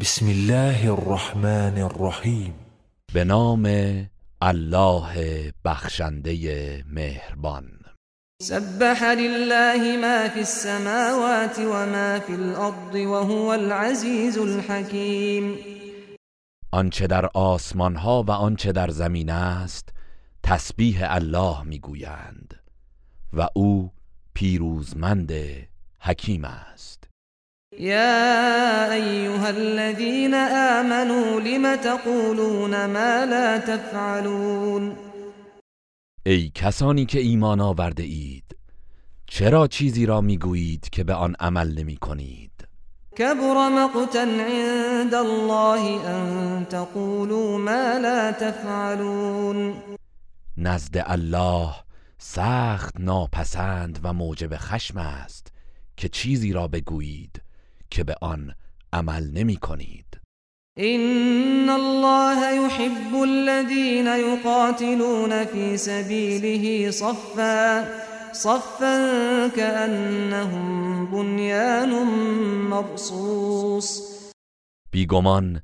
بسم الله الرحمن الرحیم به نام الله بخشنده مهربان. سبح لله ما في السماوات وما في الأرض وهو العزيز الحكيم آنچه در آسمان ها و آنچه در زمین است تسبیح الله می‌گویند و او پیروزمند حکیم است. يا أيها الذين آمنوا لم تقولون ما لا تفعلون؟ ای کسانی که ایمان آورده اید چرا چیزی را می‌گویید که به آن عمل نمی کنید؟ كبر مقتا عند الله أن تقولوا ما لا تفعلون. نزد الله سخت ناپسند و موجب خشم است که چیزی را بگویید. که به آن عمل نمی کنید. إن الله يحب الذين يقاتلون في سبيله صفا صفا كأنهم بنيان مرصوص بیگمان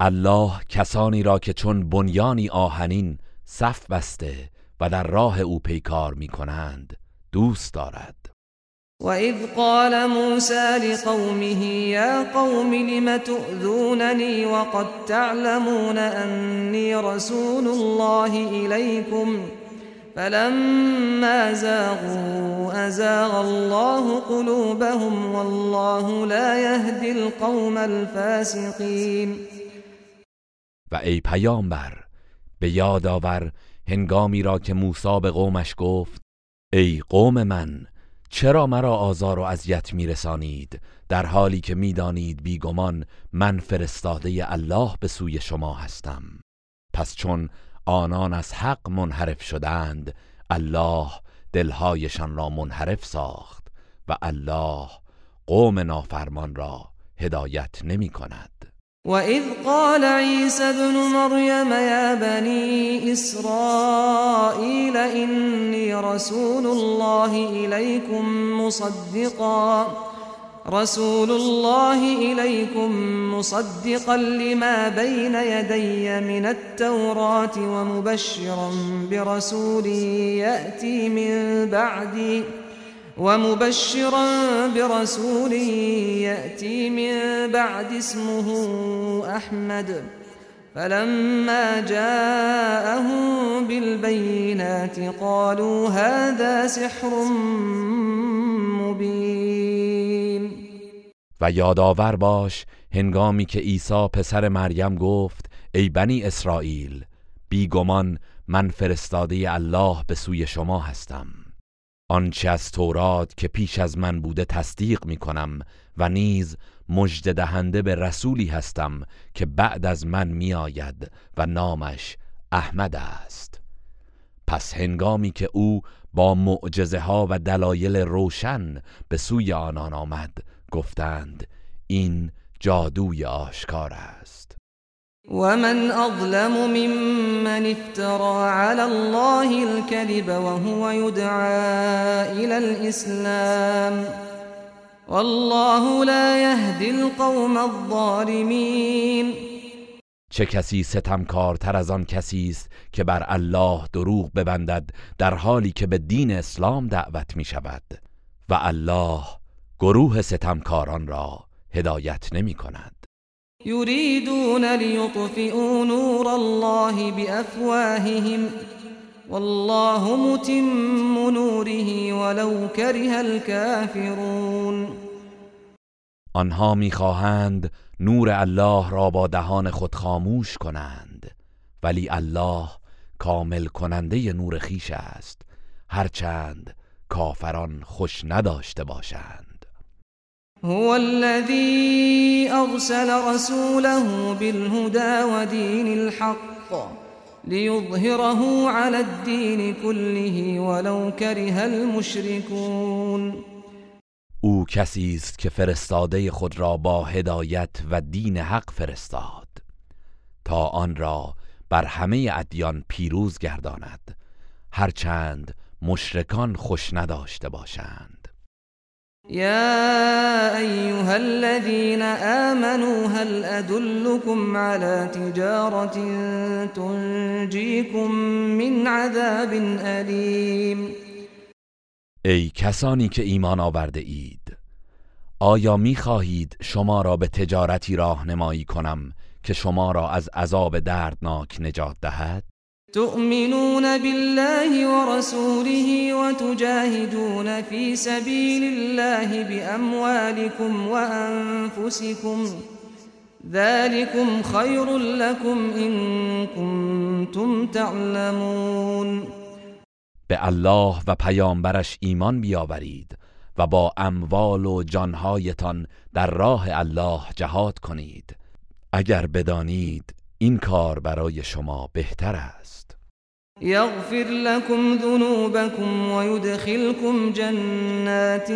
الله کسانی را که چون بنیانی آهنین صف بسته و در راه او پیکار می کنند دوست دارد. وإذ قال موسى لقومه يا قوم لم تؤذونني وقد تعلمون أني رسول الله إليكم فلما زاغوا أزاغ الله قلوبهم والله لا يهدي القوم الفاسقين. و ای پیامبر به یاد آور هنگامی را که موسی به قومش گفت ای قوم من چرا مرا آزار و اذیت میرسانید؟ در حالی که می‌دانید بیگمان من فرستاده الله به سوی شما هستم. پس چون آنان از حق منحرف شدند الله دلهایشان را منحرف ساخت و الله قوم نافرمان را هدایت نمی کند وإذ قال عيسى ابن مريم يا بني إسرائيل إني رسول الله إليكم مصدقا رسول الله إليكم مصدقا لما بين يدي من التوراة ومبشرا برسول يأتي من بعدي ومبشرا برسول يأتي من بعد اسمه أحمد. فلما جاءهم بالبينات قالوا هذا سحر مبين. و یادآور باش هنگامی که عیسی پسر مریم گفت ای بنی اسرائیل بیگمان من فرستاده الله به سوی شما هستم. آنچه از تورات که پیش از من بوده تصدیق می کنم و نیز مژده دهنده به رسولی هستم که بعد از من می آید و نامش احمد است. پس هنگامی که او با معجزه ها و دلایل روشن به سوی آنان آمد گفتند این جادوی آشکار است. ومن أظلم ممن افترى على الله الكذب وهو يدعى إلى الإسلام والله لا يهدي القوم الظالمين. چه کسی ستمکارتر از آن کسی است که بر الله دروغ ببندد در حالی که به دین اسلام دعوت می شود و الله گروه ستمکاران را هدایت نمی کند يريدون ليطفئوا نور الله بأفواههم والله متم نوره ولو كره الكافرون. آنها می‌خواهند نور الله را با دهان خود خاموش کنند ولی الله کامل کننده نور خیش است. هرچند کافران خوش نداشته باشند. هو الذي أرسل رسوله بالهدى ودين الحق ليظهره على الدين كله ولو كره المشركون. او کسی است که فرستاده خود را با هدایت و دین حق فرستاد تا آن را بر همه ادیان پیروز گرداند هرچند مشرکان خوش نداشته باشند. يا أيها الذين آمنوا هل أدلكم على تجارة تنجيكم من عذاب أليم؟ ای کسانی که ایمان آورده اید آیا می خواهید شما را به تجارتی راهنمایی کنم که شما را از عذاب دردناک نجات دهد؟ تؤمنون بالله ورسوله وتجاهدون في سبيل الله بأموالكم وأنفسكم ذلكم خير لكم إن كنتم تعلمون به الله و پیامبرش ایمان بیاورید و با اموال و جانهایتان در راه الله جهاد کنید. اگر بدانید این کار برای شما بهتر است. یغفر لكم ذنوبكم ويدخلكم جنات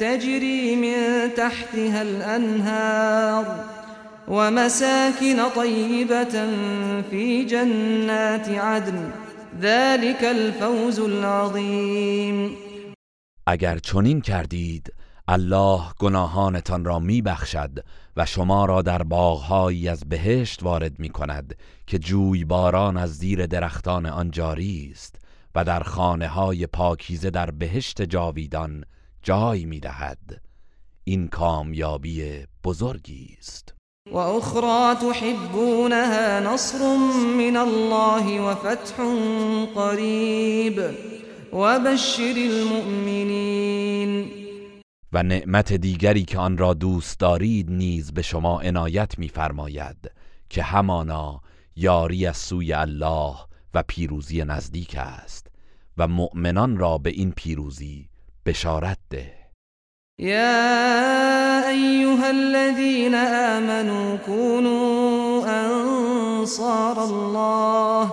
تجري من تحتها الأنهار ومساكن طيبة في جنات عدن. ذلك الفوز العظیم. اگر چنین کردید الله گناهانتان را میبخشد و شما را در باغهایی از بهشت وارد می کند که جوی باران از زیر درختان آن جاری است و در خانه های پاکیزه در بهشت جاویدان جای می دهد. این کامیابی بزرگی است و اخرى تحبونها نصر من الله و فتح قریب و بشر المؤمنین و نعمت دیگری که آن را دوست دارید نیز به شما عنایت می‌فرماید که همانا یاری از سوی الله و پیروزی نزدیک است و مؤمنان را به این پیروزی بشارت ده. یا ایها الذين آمنوا كونوا انصار الله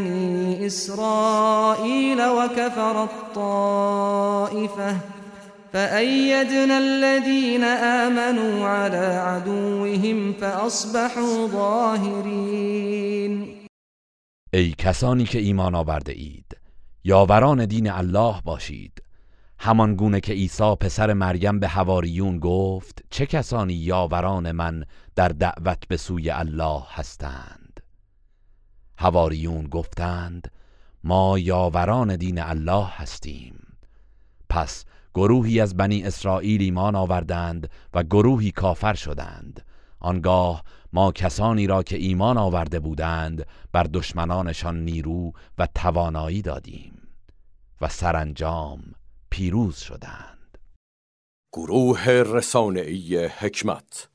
بني إسرائيل وكفرت طائفة فأيدنا الذين آمنوا على عدوهم فأصبحوا ظاهرين. ای کسانی که ایمان آورده اید یاوران دین الله باشید. همان گونه که عیسی پسر مریم به هواریون گفت چه کسانی یاوران من در دعوت به سوی الله هستند؟ هواریون گفتند ما یاوران دین الله هستیم. پس گروهی از بنی اسرائیل ایمان آوردند و گروهی کافر شدند. آنگاه ما کسانی را که ایمان آورده بودند بر دشمنانشان نیرو و توانایی دادیم و سرانجام پیروز شدند. گروه رسانه‌ای حکمت